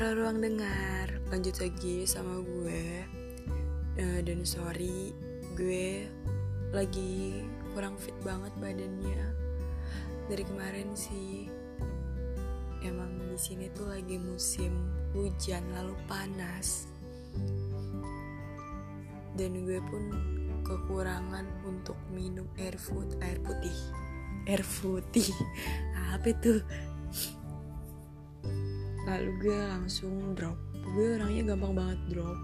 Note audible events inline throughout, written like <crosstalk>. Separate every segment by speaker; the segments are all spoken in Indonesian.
Speaker 1: Para ruang dengar, lanjut lagi sama gue. Uh, dan sorry, gue lagi kurang fit banget badannya. Dari kemarin sih, emang di sini tuh lagi musim hujan lalu panas. Dan gue pun kekurangan untuk minum air food, air putih, air putih. Apa itu? Lalu gue langsung drop. Gue orangnya gampang banget drop.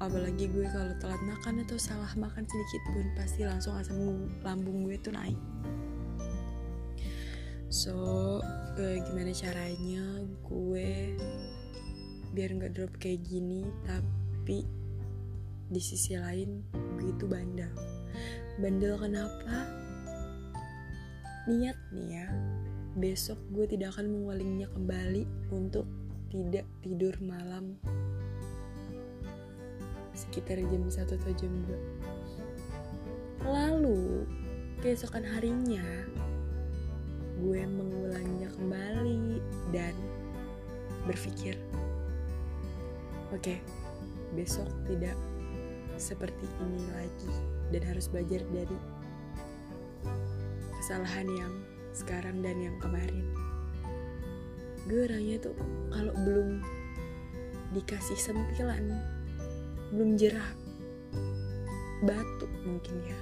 Speaker 1: Apalagi gue kalau telat makan atau salah makan sedikit pun pasti langsung asam lambung gue tuh naik. So uh, gimana caranya gue biar nggak drop kayak gini tapi di sisi lain gue itu bandel. Bandel kenapa? Niat nih ya besok gue tidak akan mengulingnya kembali untuk tidak tidur malam sekitar jam 1 atau jam 2 lalu keesokan harinya gue mengulangnya kembali dan berpikir oke okay, besok tidak seperti ini lagi dan harus belajar dari kesalahan yang sekarang dan yang kemarin. Gue orangnya tuh kalau belum dikasih sentilan belum jerah batu mungkin ya.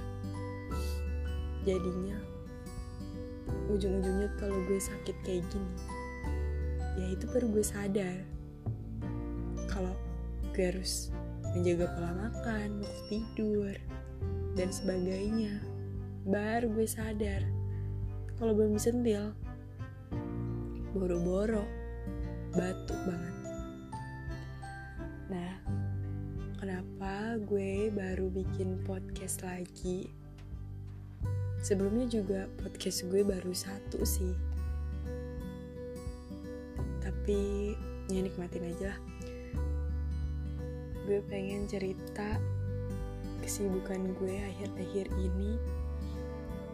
Speaker 1: Jadinya ujung-ujungnya kalau gue sakit kayak gini ya itu baru gue sadar. Kalau gue harus menjaga pola makan waktu tidur dan sebagainya baru gue sadar kalau belum disentil boro-boro batuk banget. Nah kenapa gue baru bikin podcast lagi? Sebelumnya juga podcast gue baru satu sih. Tapi ya nikmatin aja lah. Gue pengen cerita kesibukan gue akhir-akhir ini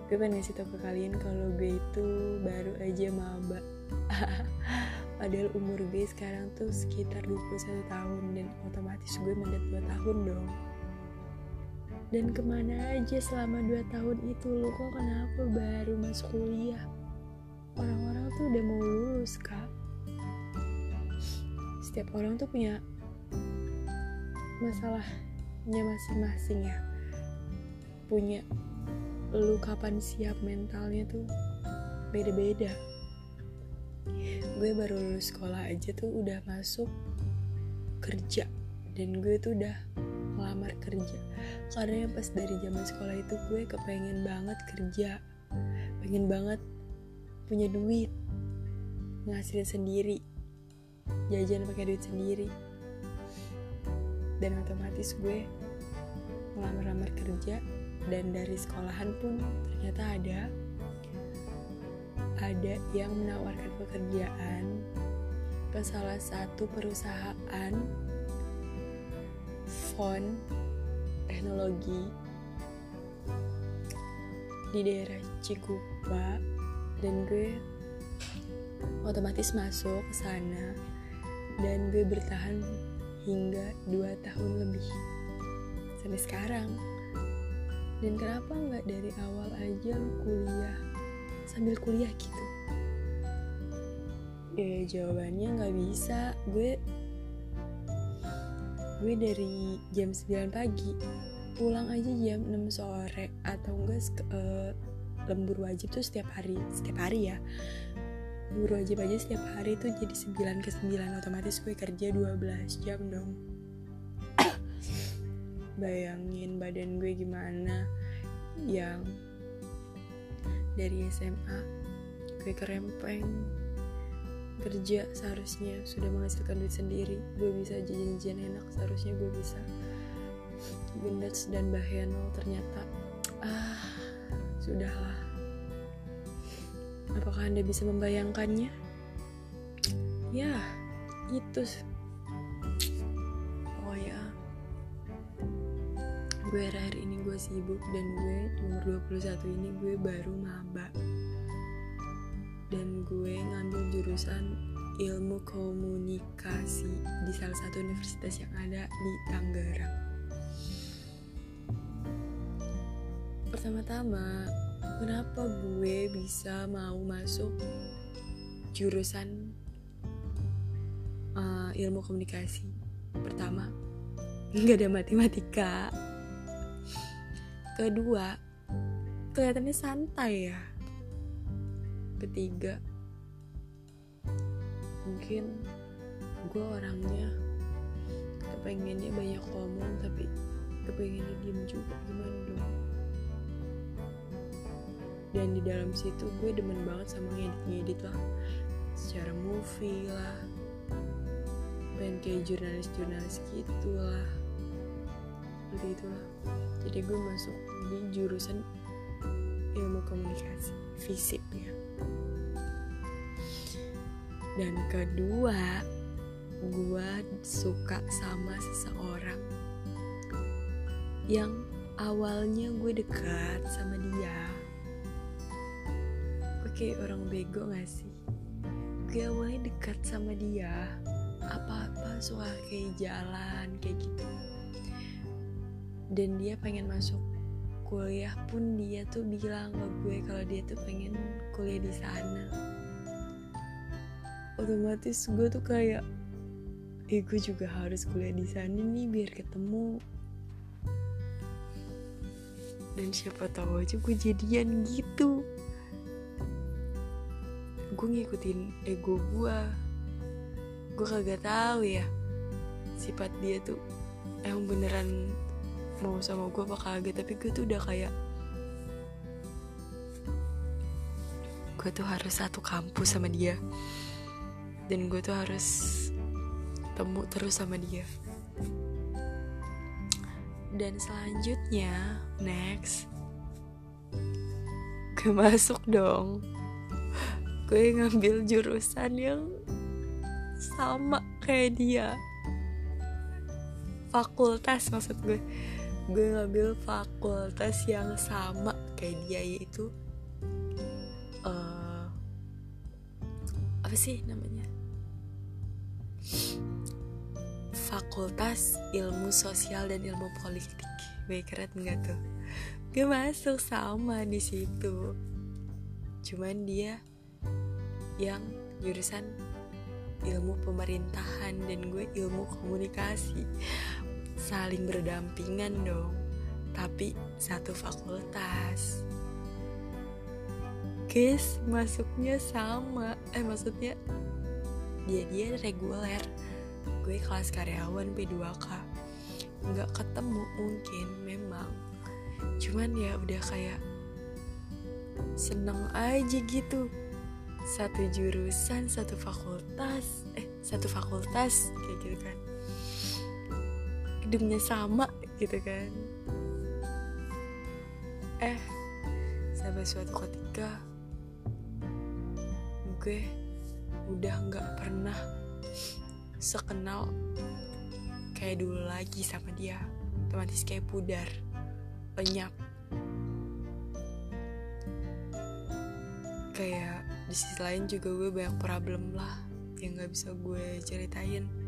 Speaker 1: gue pengen ngasih tau ke kalian kalau gue itu baru aja maba. <laughs> Padahal umur gue sekarang tuh sekitar 21 tahun dan otomatis gue mendet 2 tahun dong. Dan ke mana aja selama 2 tahun itu lo kok kenapa baru masuk kuliah? Orang-orang tuh udah mau lulus kak. Setiap orang tuh punya masalahnya masing-masing ya. Punya lu kapan siap mentalnya tuh beda-beda. Gue baru lulus sekolah aja tuh udah masuk kerja. Dan gue tuh udah melamar kerja. Karena pas dari zaman sekolah itu gue kepengen banget kerja. Pengen banget punya duit. Ngasilin sendiri. Jajan pakai duit sendiri. Dan otomatis gue melamar-lamar kerja dan dari sekolahan pun ternyata ada. Ada yang menawarkan pekerjaan ke salah satu perusahaan font teknologi di daerah Cikupa. Dan gue otomatis masuk ke sana dan gue bertahan hingga 2 tahun lebih sampai sekarang dan kenapa nggak dari awal aja lu kuliah? Sambil kuliah gitu. Ya jawabannya nggak bisa. Gue gue dari jam 9 pagi. Pulang aja jam 6 sore. Atau enggak uh, lembur wajib tuh setiap hari. Setiap hari ya. Lembur wajib aja setiap hari tuh jadi 9 ke 9 otomatis gue kerja 12 jam dong bayangin badan gue gimana yang dari SMA gue kerempeng kerja seharusnya sudah menghasilkan duit sendiri gue bisa jajan-jajan enak seharusnya gue bisa gendats dan bahenol ternyata. Ah sudahlah. Apakah anda bisa membayangkannya? Ya itu gue akhir ini gue sibuk dan gue umur 21 ini gue baru maba dan gue ngambil jurusan ilmu komunikasi di salah satu universitas yang ada di Tangerang. Pertama-tama, kenapa gue bisa mau masuk jurusan uh, ilmu komunikasi? Pertama, nggak ada matematika. Kedua, kelihatannya santai ya. Ketiga, mungkin gue orangnya kepengennya banyak ngomong tapi kepengennya diem juga. Gimana dong? Dan di dalam situ gue demen banget sama ngedit-ngedit lah. Secara movie lah. Pengen kayak jurnalis-jurnalis gitu lah seperti itulah. Jadi gue masuk di jurusan ilmu komunikasi fisik ya dan kedua gue suka sama seseorang yang awalnya gue dekat sama dia. Kayak orang bego gak sih? Gue awalnya dekat sama dia apa-apa suka kayak jalan kayak gitu dan dia pengen masuk kuliah pun dia tuh bilang ke gue kalau dia tuh pengen kuliah di sana. Otomatis gue tuh kayak eh gue juga harus kuliah di sana nih biar ketemu. Dan siapa tahu aja gue jadian gitu. Gue ngikutin ego gue. Gue kagak tahu ya sifat dia tuh emang beneran mau sama gue apa kagak tapi gue tuh udah kayak gue tuh harus satu kampus sama dia. Dan gue tuh harus temu terus sama dia. Dan selanjutnya next gue masuk dong. Gue ngambil jurusan yang sama kayak dia. Fakultas maksud gue gue ngambil fakultas yang sama kayak dia yaitu uh, apa sih namanya Fakultas Ilmu Sosial dan Ilmu Politik. Gue keren nggak tuh? Gue masuk sama di situ. Cuman dia yang jurusan ilmu pemerintahan dan gue ilmu komunikasi. Saling berdampingan dong. Tapi satu fakultas. Guys, masuknya sama. Eh maksudnya dia dia reguler gue kelas karyawan P2K nggak ketemu mungkin memang cuman ya udah kayak seneng aja gitu satu jurusan satu fakultas eh satu fakultas kayak gitu kan gedungnya sama gitu kan. Eh sampai suatu ketika gue udah nggak pernah sekenal kayak dulu lagi sama dia. Otomatis kayak pudar lenyap. Kayak di sisi lain juga gue banyak problem lah yang nggak bisa gue ceritain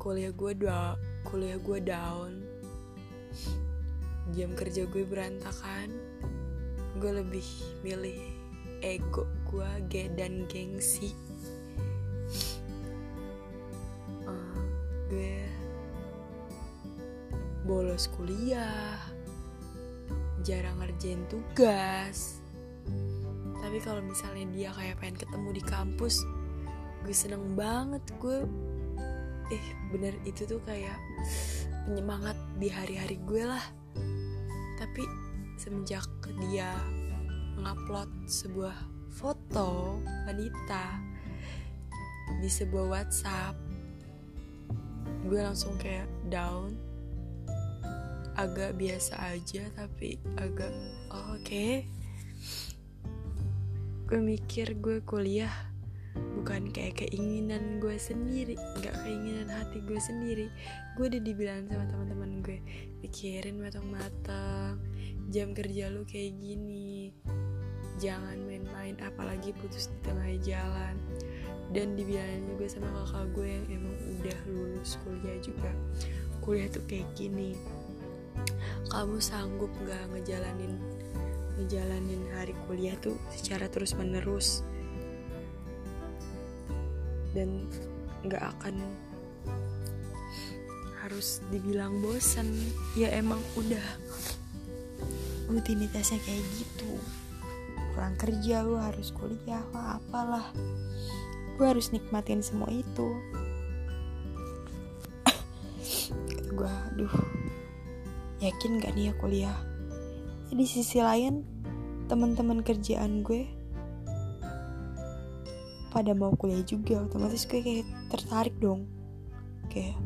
Speaker 1: kuliah gue down kuliah gue down. Jam kerja gue berantakan. Gue lebih milih ego gue dan gengsi. Uh, gue bolos kuliah jarang ngerjain tugas. Tapi kalau misalnya dia kayak pengen ketemu di kampus gue seneng banget gue eh bener itu tuh kayak penyemangat di hari-hari gue lah. Tapi semenjak dia mengupload sebuah foto wanita di sebuah WhatsApp gue langsung kayak down. Agak biasa aja tapi agak oh, oke. Okay. gue mikir gue kuliah bukan kayak keinginan gue sendiri nggak keinginan hati gue sendiri. Gue udah dibilang sama teman-teman gue pikirin matang-matang jam kerja lu kayak gini jangan main-main apalagi putus di tengah jalan. Dan dibilangin juga sama kakak gue yang emang udah lulus kuliah juga kuliah tuh kayak gini kamu sanggup gak ngejalanin ngejalanin hari kuliah tuh secara terus menerus dan gak akan harus dibilang bosan ya emang udah rutinitasnya kayak gitu. Pulang kerja lu harus kuliah lah apalah. Gue harus nikmatin semua itu. <coughs> Gue aduh yakin gak nih ya kuliah? Di sisi lain teman-teman kerjaan gue pada mau kuliah juga otomatis gue kayak tertarik dong. Kayak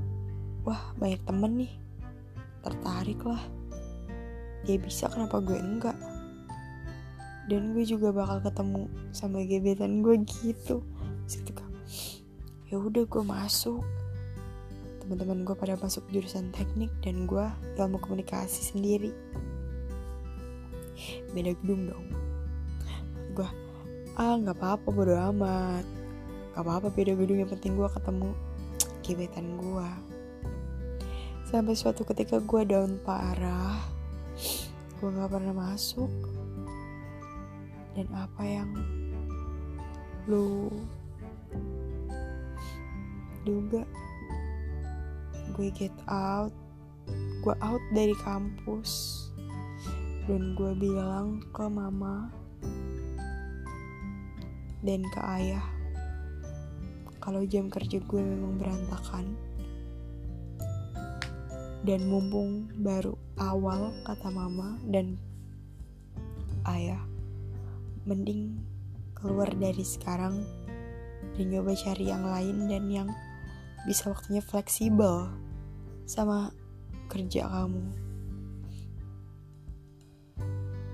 Speaker 1: wah banyak temen nih. Tertarik lah. Dia bisa kenapa gue enggak? Dan gue juga bakal ketemu sama gebetan gue gitu. Situ kan ya udah gue masuk. Teman-teman gue pada masuk jurusan teknik dan gue ilmu komunikasi sendiri. Beda gedung dong ah nggak apa-apa bodo amat. Nggak apa-apa beda gedung yang penting gue ketemu. <tsk> Gebetan gue sampai suatu ketika gue down parah. <sniffs> Gue nggak pernah masuk. Dan apa yang lu duga? Gue get out. Gue out dari kampus. Dan gue bilang ke mama dan ke ayah. Kalau jam kerja gue memang berantakan. Dan mumpung baru awal kata mama dan ayah mending keluar dari sekarang dan coba cari yang lain dan yang bisa waktunya fleksibel sama kerja kamu.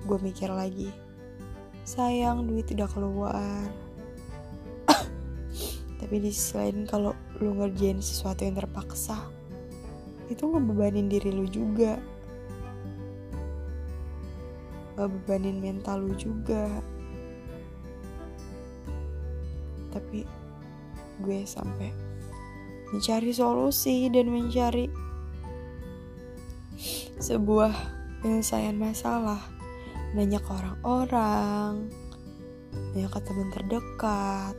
Speaker 1: Gue mikir lagi, sayang duit udah keluar. <coughs> Tapi di sisi lain kalau lu ngerjain sesuatu yang terpaksa, itu ngebebanin diri lu juga. Ngebebanin mental lu juga. Tapi gue sampai mencari solusi dan mencari sebuah penyelesaian masalah nanya ke orang-orang nanya ke teman terdekat.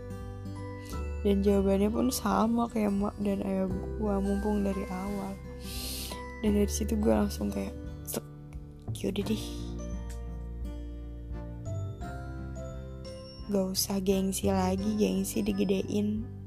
Speaker 1: Dan jawabannya pun sama kayak mak dan ayah gue mumpung dari awal. Dan dari situ gue langsung kayak yaudah deh. Gak usah gengsi lagi gengsi digedein